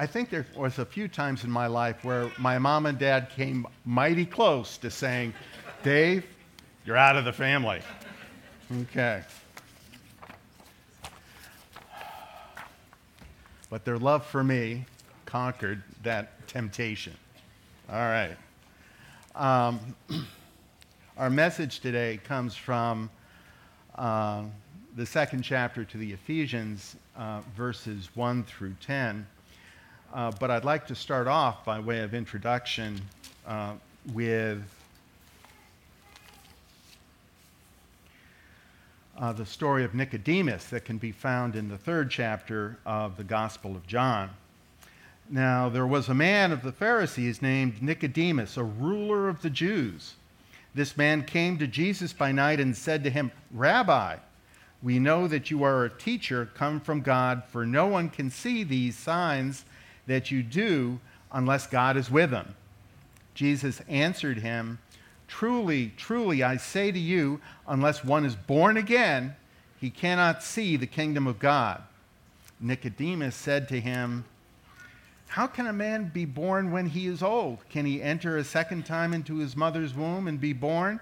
I think there was a few times in my life where my mom and dad came mighty close to saying, Dave, you're out of the family. Okay. But their love for me conquered that temptation. All right. Um, our message today comes from uh, the second chapter to the Ephesians, uh, verses 1 through 10. Uh, but I'd like to start off by way of introduction uh, with uh, the story of Nicodemus that can be found in the third chapter of the Gospel of John. Now, there was a man of the Pharisees named Nicodemus, a ruler of the Jews. This man came to Jesus by night and said to him, Rabbi, we know that you are a teacher come from God, for no one can see these signs that you do unless God is with them. Jesus answered him, Truly, truly, I say to you, unless one is born again, he cannot see the kingdom of God. Nicodemus said to him, How can a man be born when he is old? Can he enter a second time into his mother's womb and be born?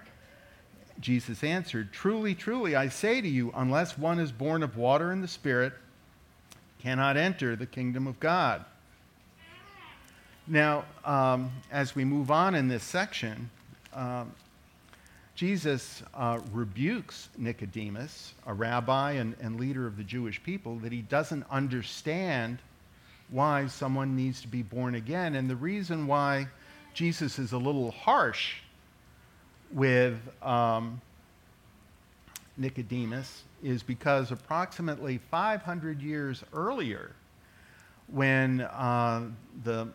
Jesus answered, Truly, truly, I say to you, unless one is born of water and the Spirit, cannot enter the kingdom of God. Now, um, as we move on in this section, um, Jesus uh, rebukes Nicodemus, a rabbi and, and leader of the Jewish people, that he doesn't understand why someone needs to be born again. And the reason why Jesus is a little harsh with um, Nicodemus is because approximately 500 years earlier, when uh, the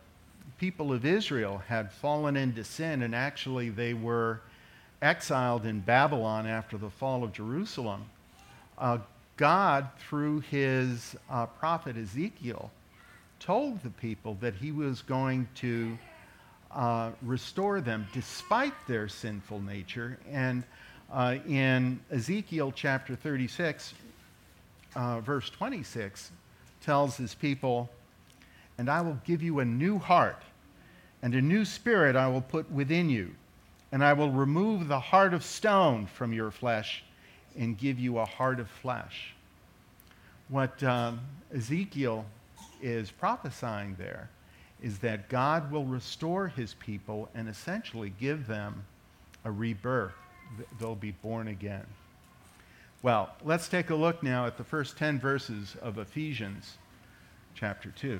people of Israel had fallen into sin, and actually they were exiled in Babylon after the fall of Jerusalem, uh, God, through his uh, prophet Ezekiel, told the people that he was going to uh, restore them despite their sinful nature. And uh, in Ezekiel chapter 36, uh, verse 26, tells his people, and I will give you a new heart, and a new spirit I will put within you. And I will remove the heart of stone from your flesh and give you a heart of flesh. What um, Ezekiel is prophesying there is that God will restore his people and essentially give them a rebirth. They'll be born again. Well, let's take a look now at the first 10 verses of Ephesians chapter 2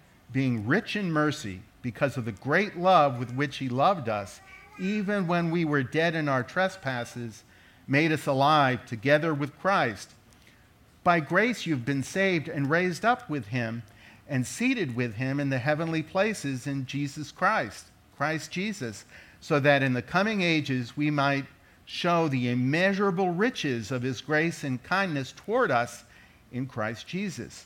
being rich in mercy, because of the great love with which he loved us, even when we were dead in our trespasses, made us alive together with Christ. By grace you've been saved and raised up with him and seated with him in the heavenly places in Jesus Christ, Christ Jesus, so that in the coming ages we might show the immeasurable riches of his grace and kindness toward us in Christ Jesus.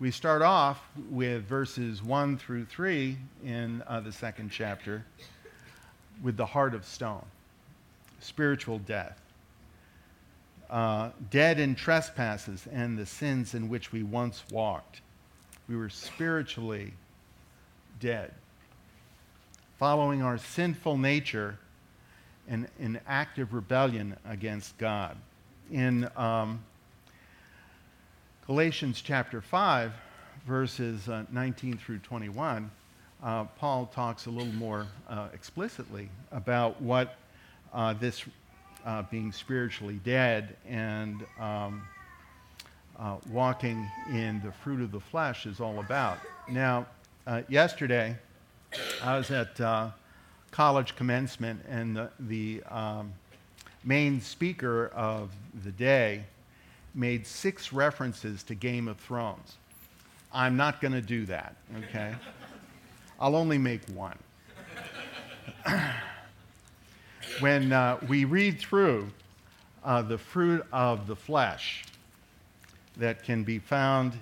we start off with verses 1 through 3 in uh, the second chapter with the heart of stone, spiritual death. Uh, dead in trespasses and the sins in which we once walked. We were spiritually dead, following our sinful nature and in active rebellion against God. In um, Galatians chapter 5, verses uh, 19 through 21, uh, Paul talks a little more uh, explicitly about what uh, this uh, being spiritually dead and um, uh, walking in the fruit of the flesh is all about. Now, yesterday, I was at college commencement, and the, the um, main speaker of the day made six references to Game of Thrones. I'm not going to do that, okay? I'll only make one. when uh, we read through uh, the fruit of the flesh that can be found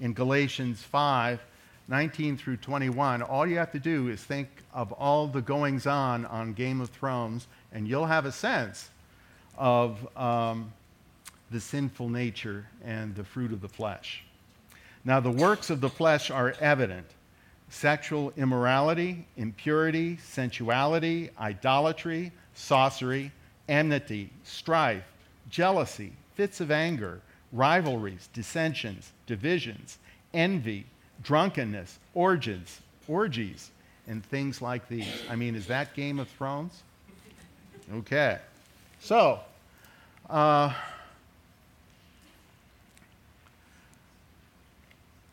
in Galatians 5 19 through 21, all you have to do is think of all the goings on on Game of Thrones, and you'll have a sense of um, the sinful nature and the fruit of the flesh. Now, the works of the flesh are evident sexual immorality, impurity, sensuality, idolatry, sorcery, enmity, strife, jealousy, fits of anger, rivalries, dissensions, divisions, envy, drunkenness, orgies, orgies, and things like these. I mean, is that Game of Thrones? Okay. So, uh,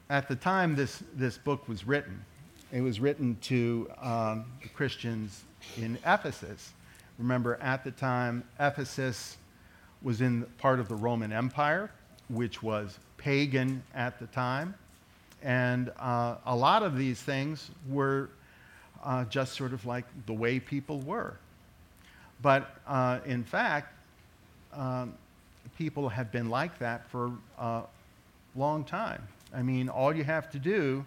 at the time this, this book was written, it was written to um, the Christians in Ephesus. Remember, at the time, Ephesus was in part of the Roman Empire, which was pagan at the time. And uh, a lot of these things were uh, just sort of like the way people were. But uh, in fact, um, people have been like that for a long time. I mean, all you have to do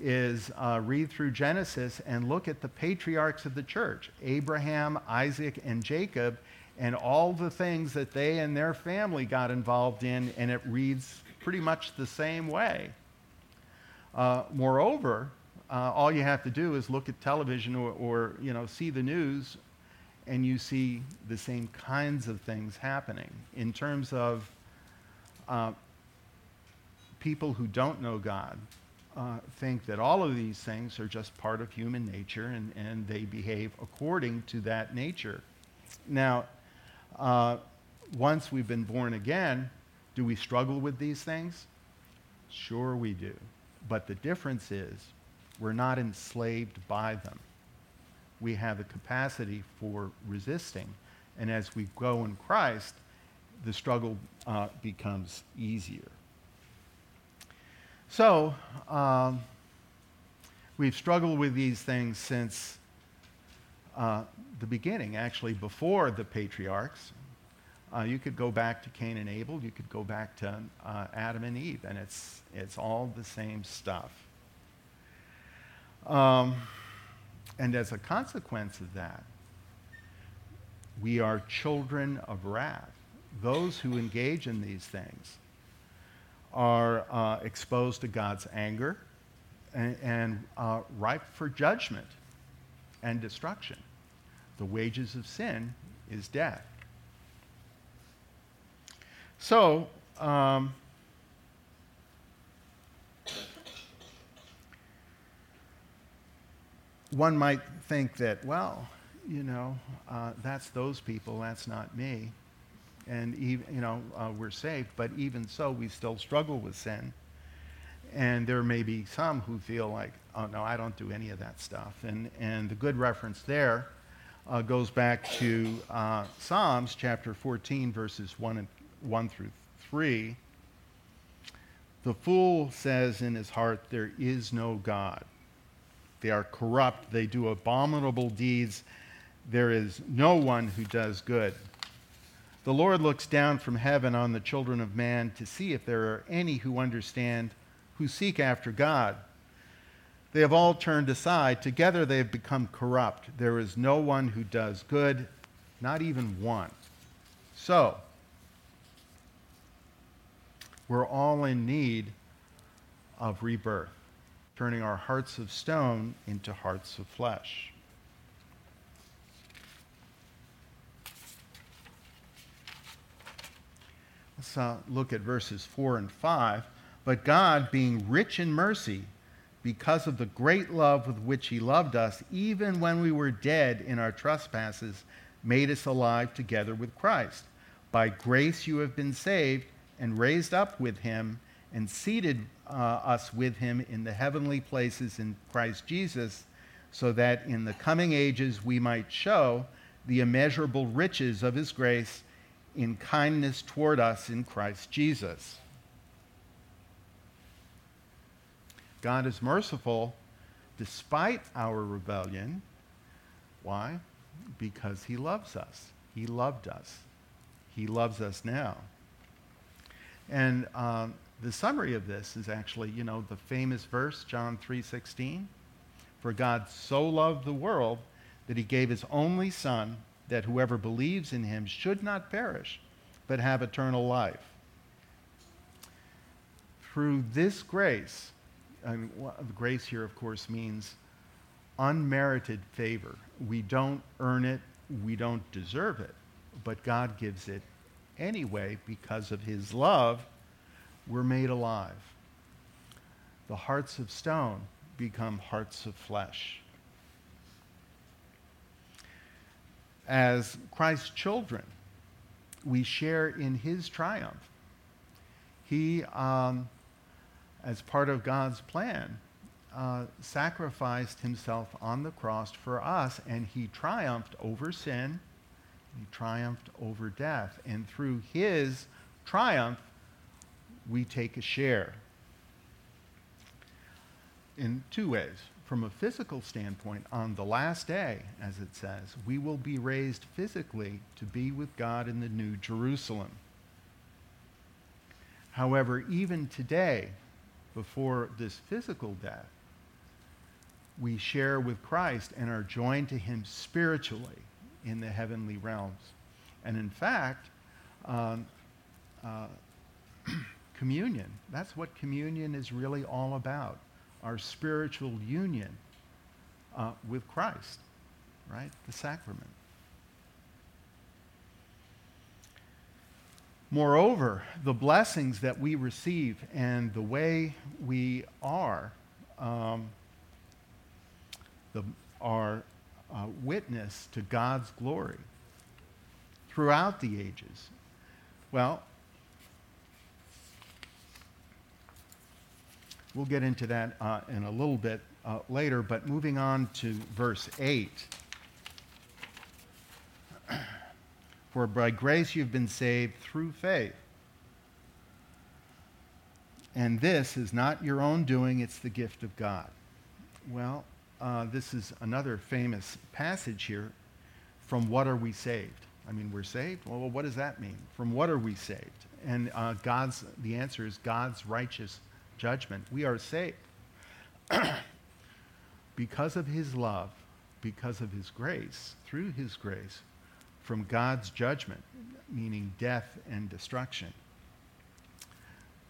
is uh, read through Genesis and look at the patriarchs of the church Abraham, Isaac, and Jacob, and all the things that they and their family got involved in, and it reads pretty much the same way. Uh, moreover, uh, all you have to do is look at television or, or, you know, see the news, and you see the same kinds of things happening in terms of uh, people who don't know God uh, think that all of these things are just part of human nature and, and they behave according to that nature. Now, uh, once we've been born again, do we struggle with these things? Sure, we do. But the difference is we're not enslaved by them. We have the capacity for resisting. And as we go in Christ, the struggle uh, becomes easier. So, um, we've struggled with these things since uh, the beginning, actually, before the patriarchs. Uh, you could go back to Cain and Abel, you could go back to uh, Adam and Eve, and it's, it's all the same stuff. Um, and as a consequence of that, we are children of wrath. Those who engage in these things are uh, exposed to God's anger and, and uh, ripe for judgment and destruction. The wages of sin is death. So, um, one might think that, well, you know, uh, that's those people, that's not me and even, you know, uh, we're saved, but even so, we still struggle with sin. And there may be some who feel like, oh, no, I don't do any of that stuff. And, and the good reference there uh, goes back to uh, Psalms chapter 14, verses 1, and, 1 through 3. The fool says in his heart, There is no God. They are corrupt, they do abominable deeds. There is no one who does good. The Lord looks down from heaven on the children of man to see if there are any who understand, who seek after God. They have all turned aside. Together they have become corrupt. There is no one who does good, not even one. So, we're all in need of rebirth, turning our hearts of stone into hearts of flesh. Let's uh, look at verses 4 and 5. But God, being rich in mercy, because of the great love with which He loved us, even when we were dead in our trespasses, made us alive together with Christ. By grace you have been saved and raised up with Him and seated uh, us with Him in the heavenly places in Christ Jesus, so that in the coming ages we might show the immeasurable riches of His grace in kindness toward us in Christ Jesus. God is merciful despite our rebellion. Why? Because he loves us. He loved us. He loves us now. And um, the summary of this is actually, you know, the famous verse, John 3:16. For God so loved the world that he gave his only son that whoever believes in him should not perish, but have eternal life. Through this grace, and grace here, of course, means unmerited favor. We don't earn it, we don't deserve it, but God gives it anyway because of his love. We're made alive. The hearts of stone become hearts of flesh. As Christ's children, we share in his triumph. He um, as part of God's plan, uh, sacrificed himself on the cross for us, and he triumphed over sin, he triumphed over death. And through his triumph, we take a share in two ways. From a physical standpoint, on the last day, as it says, we will be raised physically to be with God in the New Jerusalem. However, even today, before this physical death, we share with Christ and are joined to him spiritually in the heavenly realms. And in fact, um, uh, communion, that's what communion is really all about our spiritual union uh, with Christ, right? The sacrament. Moreover, the blessings that we receive and the way we are um, the, are uh, witness to God's glory throughout the ages. Well, we'll get into that uh, in a little bit uh, later, but moving on to verse 8. For by grace you've been saved through faith. And this is not your own doing, it's the gift of God. Well, uh, this is another famous passage here. From what are we saved? I mean, we're saved? Well, what does that mean? From what are we saved? And uh, God's, the answer is God's righteous judgment. We are saved because of his love, because of his grace, through his grace, from God's judgment, meaning death and destruction.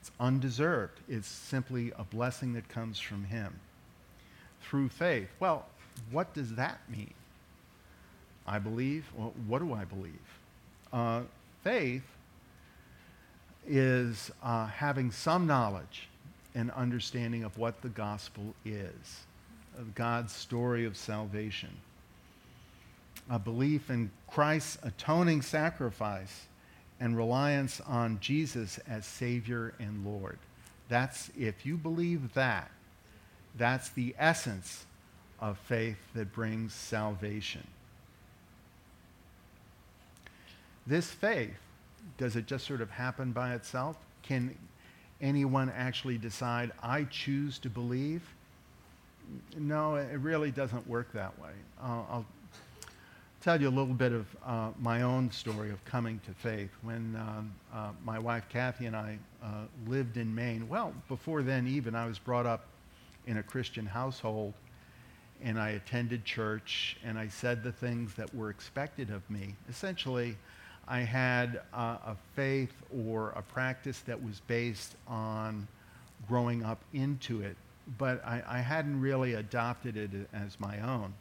It's undeserved. It's simply a blessing that comes from Him through faith. Well, what does that mean? I believe. Well, what do I believe? Uh, faith is uh, having some knowledge and understanding of what the gospel is, of God's story of salvation a belief in Christ's atoning sacrifice and reliance on Jesus as Savior and Lord. That's, if you believe that, that's the essence of faith that brings salvation. This faith, does it just sort of happen by itself? Can anyone actually decide, I choose to believe? No, it really doesn't work that way. Uh, I'll tell you a little bit of uh, my own story of coming to faith. When um, uh, my wife Kathy and I uh, lived in Maine, well, before then even, I was brought up in a Christian household and I attended church and I said the things that were expected of me. Essentially, I had uh, a faith or a practice that was based on growing up into it, but I, I hadn't really adopted it as my own.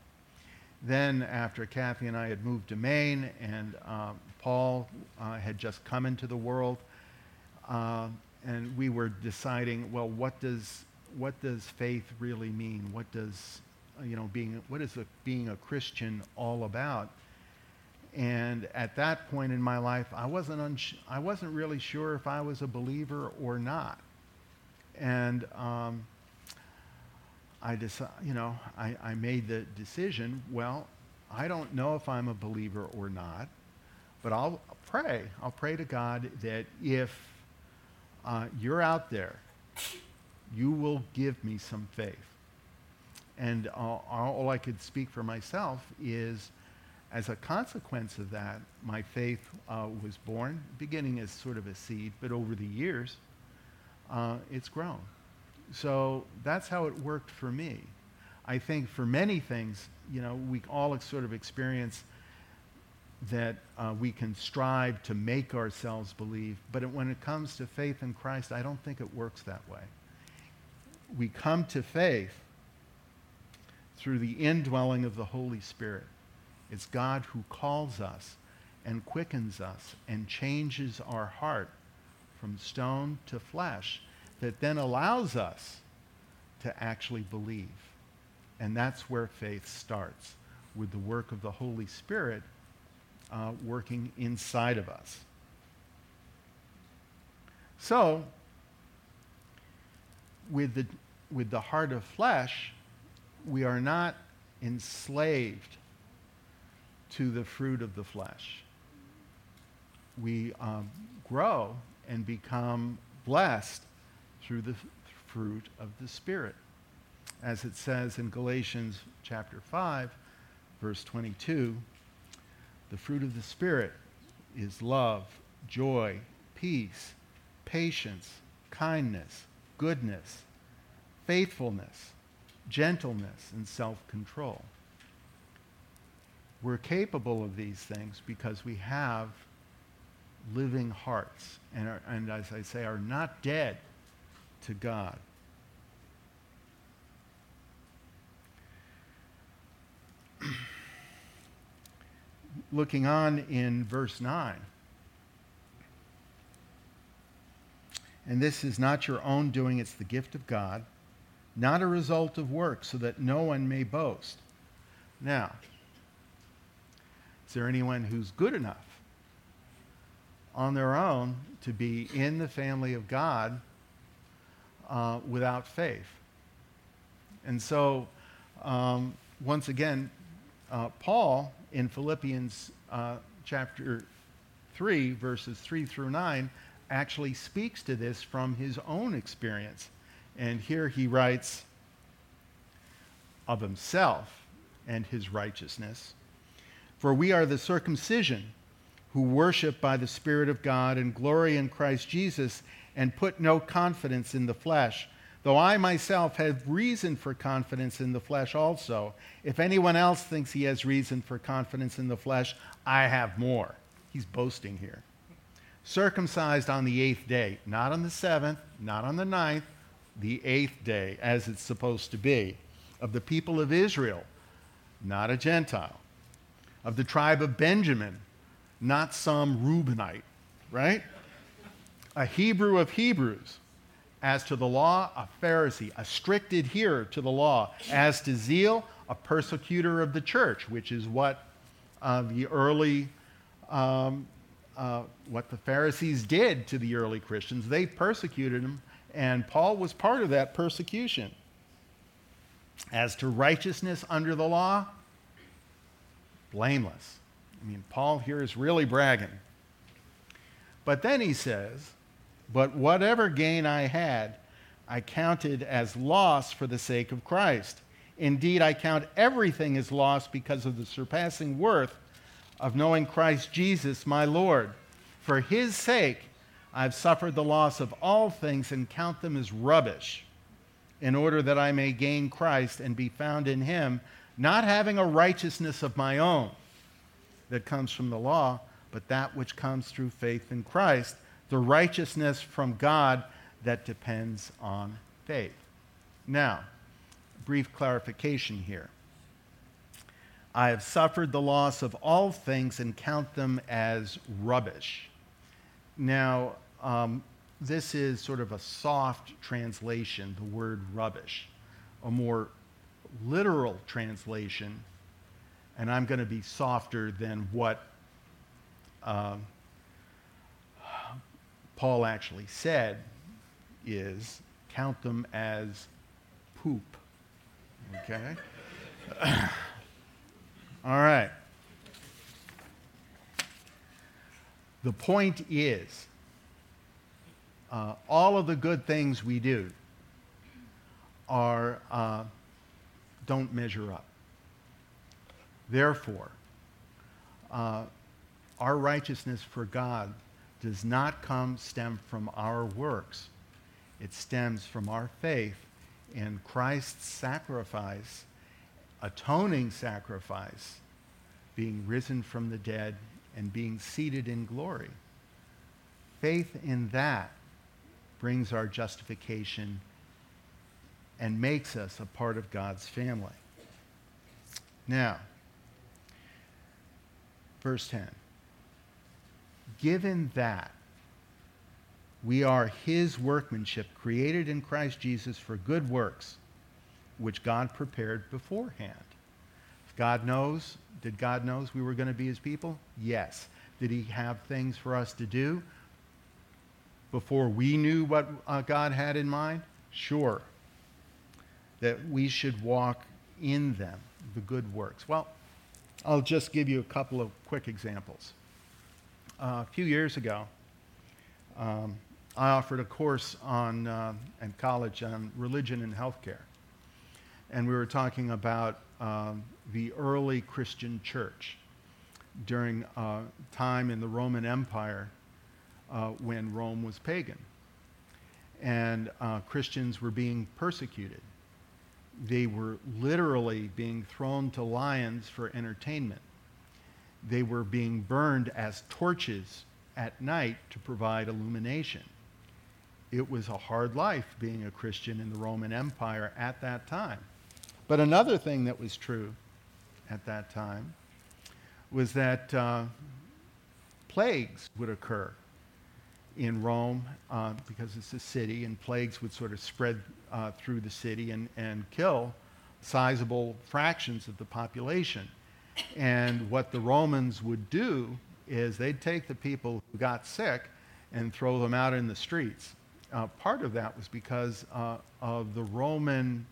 Then, after Kathy and I had moved to Maine and uh, Paul uh, had just come into the world, uh, and we were deciding, well, what does, what does faith really mean? What does, you know, being, what is a, being a Christian all about? And at that point in my life, I wasn't, uns- I wasn't really sure if I was a believer or not. And um, I decided, you know, I, I made the decision, well, I don't know if I'm a believer or not, but I'll pray. I'll pray to God that if uh, you're out there, you will give me some faith. And uh, all I could speak for myself is as a consequence of that, my faith uh, was born, beginning as sort of a seed, but over the years, uh, it's grown. So that's how it worked for me. I think for many things, you know, we all sort of experience that uh, we can strive to make ourselves believe, but it, when it comes to faith in Christ, I don't think it works that way. We come to faith through the indwelling of the Holy Spirit. It's God who calls us and quickens us and changes our heart from stone to flesh that then allows us to actually believe. And that's where faith starts, with the work of the Holy Spirit uh, working inside of us. So, with the, with the heart of flesh, we are not enslaved to the fruit of the flesh. We um, grow and become blessed through the fruit of the Spirit. As it says in Galatians chapter 5, verse 22, the fruit of the Spirit is love, joy, peace, patience, kindness, goodness, faithfulness, gentleness, and self control. We're capable of these things because we have living hearts and, are, and as I say, are not dead to God. Looking on in verse 9. And this is not your own doing, it's the gift of God, not a result of work, so that no one may boast. Now, there anyone who's good enough on their own to be in the family of God uh, without faith? And so, um, once again, uh, Paul in Philippians uh, chapter 3, verses 3 through 9, actually speaks to this from his own experience. And here he writes of himself and his righteousness. For we are the circumcision who worship by the Spirit of God and glory in Christ Jesus and put no confidence in the flesh. Though I myself have reason for confidence in the flesh also. If anyone else thinks he has reason for confidence in the flesh, I have more. He's boasting here. Circumcised on the eighth day, not on the seventh, not on the ninth, the eighth day, as it's supposed to be, of the people of Israel, not a Gentile of the tribe of Benjamin, not some Reubenite, right? A Hebrew of Hebrews. As to the law, a Pharisee, a strict adherer to the law. As to zeal, a persecutor of the church, which is what uh, the early, um, uh, what the Pharisees did to the early Christians. They persecuted them, and Paul was part of that persecution. As to righteousness under the law, blameless. I mean, Paul here is really bragging. But then he says, But whatever gain I had, I counted as loss for the sake of Christ. Indeed, I count everything as loss because of the surpassing worth of knowing Christ Jesus, my Lord. For his sake, I've suffered the loss of all things and count them as rubbish, in order that I may gain Christ and be found in him not having a righteousness of my own that comes from the law, but that which comes through faith in Christ, the righteousness from God that depends on faith. Now, brief clarification here. I have suffered the loss of all things and count them as rubbish. Now, um, this is sort of a soft translation, the word rubbish. A more literal translation, and I'm going to be softer than what um, Paul actually said, is count them as poop. Okay? All right. The point is, uh, all of the good things we do are uh, don't measure up. Therefore, uh, our righteousness for God does not come stem from our works. It stems from our faith in Christ's sacrifice, atoning sacrifice, being risen from the dead and being seated in glory. Faith in that brings our justification and makes us a part of God's family. Now, verse 10. Given that we are his workmanship, created in Christ Jesus for good works, which God prepared beforehand. God knows, did God knows we were going to be his people? Yes. Did he have things for us to do before we knew what uh, God had in mind? Sure that we should walk in them, the good works. Well, I'll just give you a couple of quick examples. Uh, a few years ago, um, I offered a course on, uh, in college on religion and healthcare. And we were talking about um, the early Christian church during uh, time in the Roman Empire uh, when Rome was pagan. And uh, Christians were being persecuted they were literally being thrown to lions for entertainment. They were being burned as torches at night to provide illumination. It was a hard life being a Christian in the Roman Empire at that time. But another thing that was true at that time was that uh, plagues would occur in Rome uh, because it's a city, and plagues would sort of spread uh, through the city and, and kill sizable fractions of the population. And what the Romans would do is they'd take the people who got sick and throw them out in the streets. Uh, part of that was because uh, of the Roman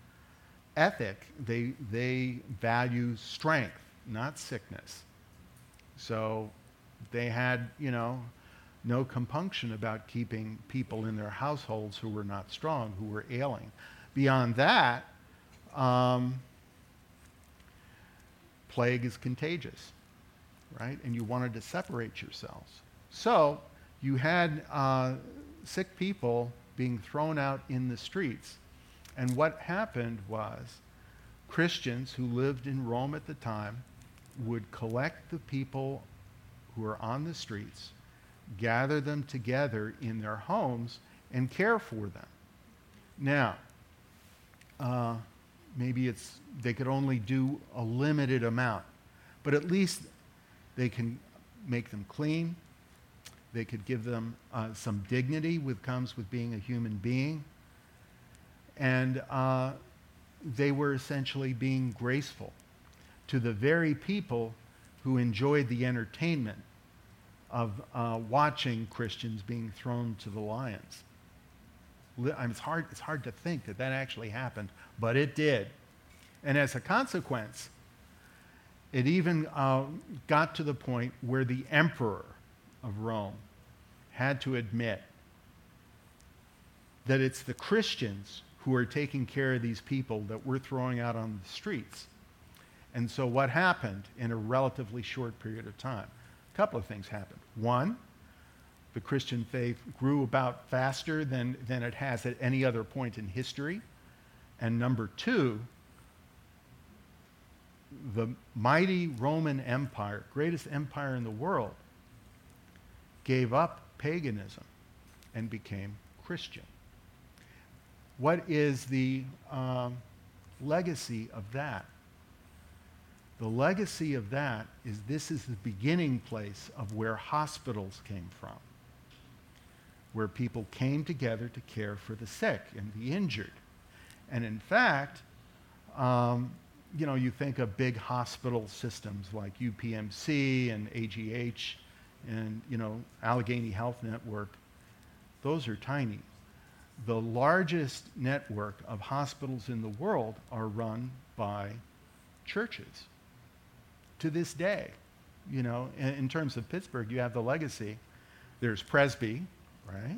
ethic. They, they value strength, not sickness. So they had, you know, no compunction about keeping people in their households who were not strong, who were ailing. Beyond that, um, plague is contagious, right? And you wanted to separate yourselves. So you had uh, sick people being thrown out in the streets. And what happened was Christians who lived in Rome at the time would collect the people who were on the streets gather them together in their homes and care for them. Now, uh, maybe it's they could only do a limited amount, but at least they can make them clean. They could give them uh, some dignity with comes with being a human being, and uh, they were essentially being graceful to the very people who enjoyed the entertainment of uh, watching Christians being thrown to the lions. It's hard, it's hard to think that that actually happened, but it did. And as a consequence, it even uh, got to the point where the emperor of Rome had to admit that it's the Christians who are taking care of these people that we're throwing out on the streets. And so, what happened in a relatively short period of time? A couple of things happened. One, the Christian faith grew about faster than, than it has at any other point in history. And number two, the mighty Roman Empire, greatest empire in the world, gave up paganism and became Christian. What is the um, legacy of that? The legacy of that is this is the beginning place of where hospitals came from. where people came together to care for the sick and the injured. And in fact, um, you know, you think of big hospital systems like UPMC and AGH and, you know, Allegheny Health Network. Those are tiny. The largest network of hospitals in the world are run by churches to this day. You know, in, in terms of Pittsburgh, you have the legacy. There's Presby, right?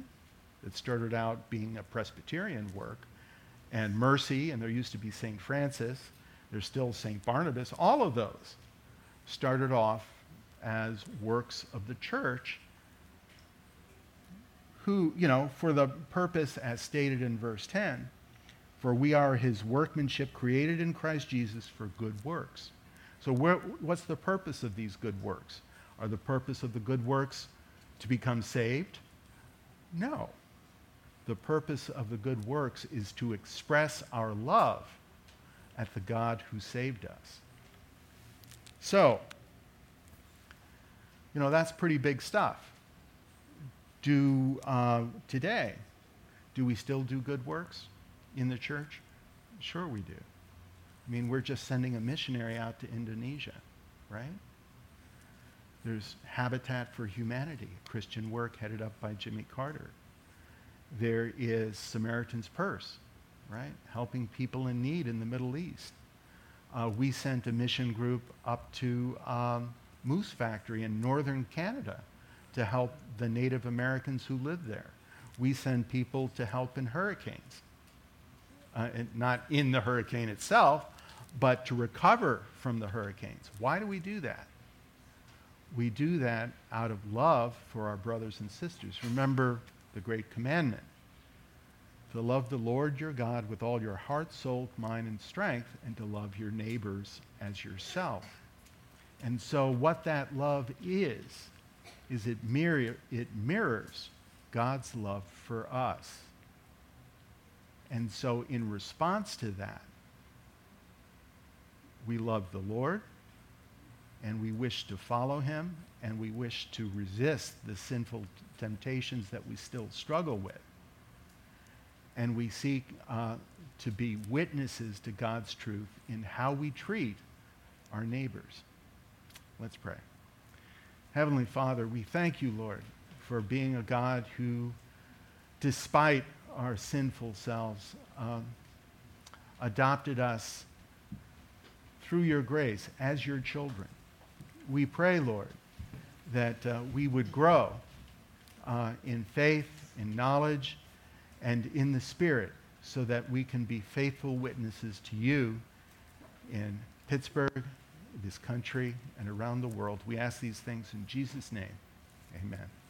That started out being a Presbyterian work, and Mercy, and there used to be St. Francis. There's still St. Barnabas. All of those started off as works of the church who, you know, for the purpose as stated in verse 10, for we are his workmanship created in Christ Jesus for good works. So, where, what's the purpose of these good works? Are the purpose of the good works to become saved? No. The purpose of the good works is to express our love at the God who saved us. So, you know, that's pretty big stuff. Do uh, today, do we still do good works in the church? Sure, we do. I mean, we're just sending a missionary out to Indonesia, right? There's Habitat for Humanity, Christian work headed up by Jimmy Carter. There is Samaritan's Purse, right? Helping people in need in the Middle East. Uh, we sent a mission group up to um, Moose Factory in northern Canada to help the Native Americans who live there. We send people to help in hurricanes. Uh, not in the hurricane itself, but to recover from the hurricanes. Why do we do that? We do that out of love for our brothers and sisters. Remember the great commandment to love the Lord your God with all your heart, soul, mind, and strength, and to love your neighbors as yourself. And so, what that love is, is it, mirror, it mirrors God's love for us. And so, in response to that, we love the Lord and we wish to follow him and we wish to resist the sinful temptations that we still struggle with. And we seek uh, to be witnesses to God's truth in how we treat our neighbors. Let's pray. Heavenly Father, we thank you, Lord, for being a God who, despite our sinful selves, um, adopted us through your grace as your children. We pray, Lord, that uh, we would grow uh, in faith, in knowledge, and in the Spirit so that we can be faithful witnesses to you in Pittsburgh, this country, and around the world. We ask these things in Jesus' name. Amen.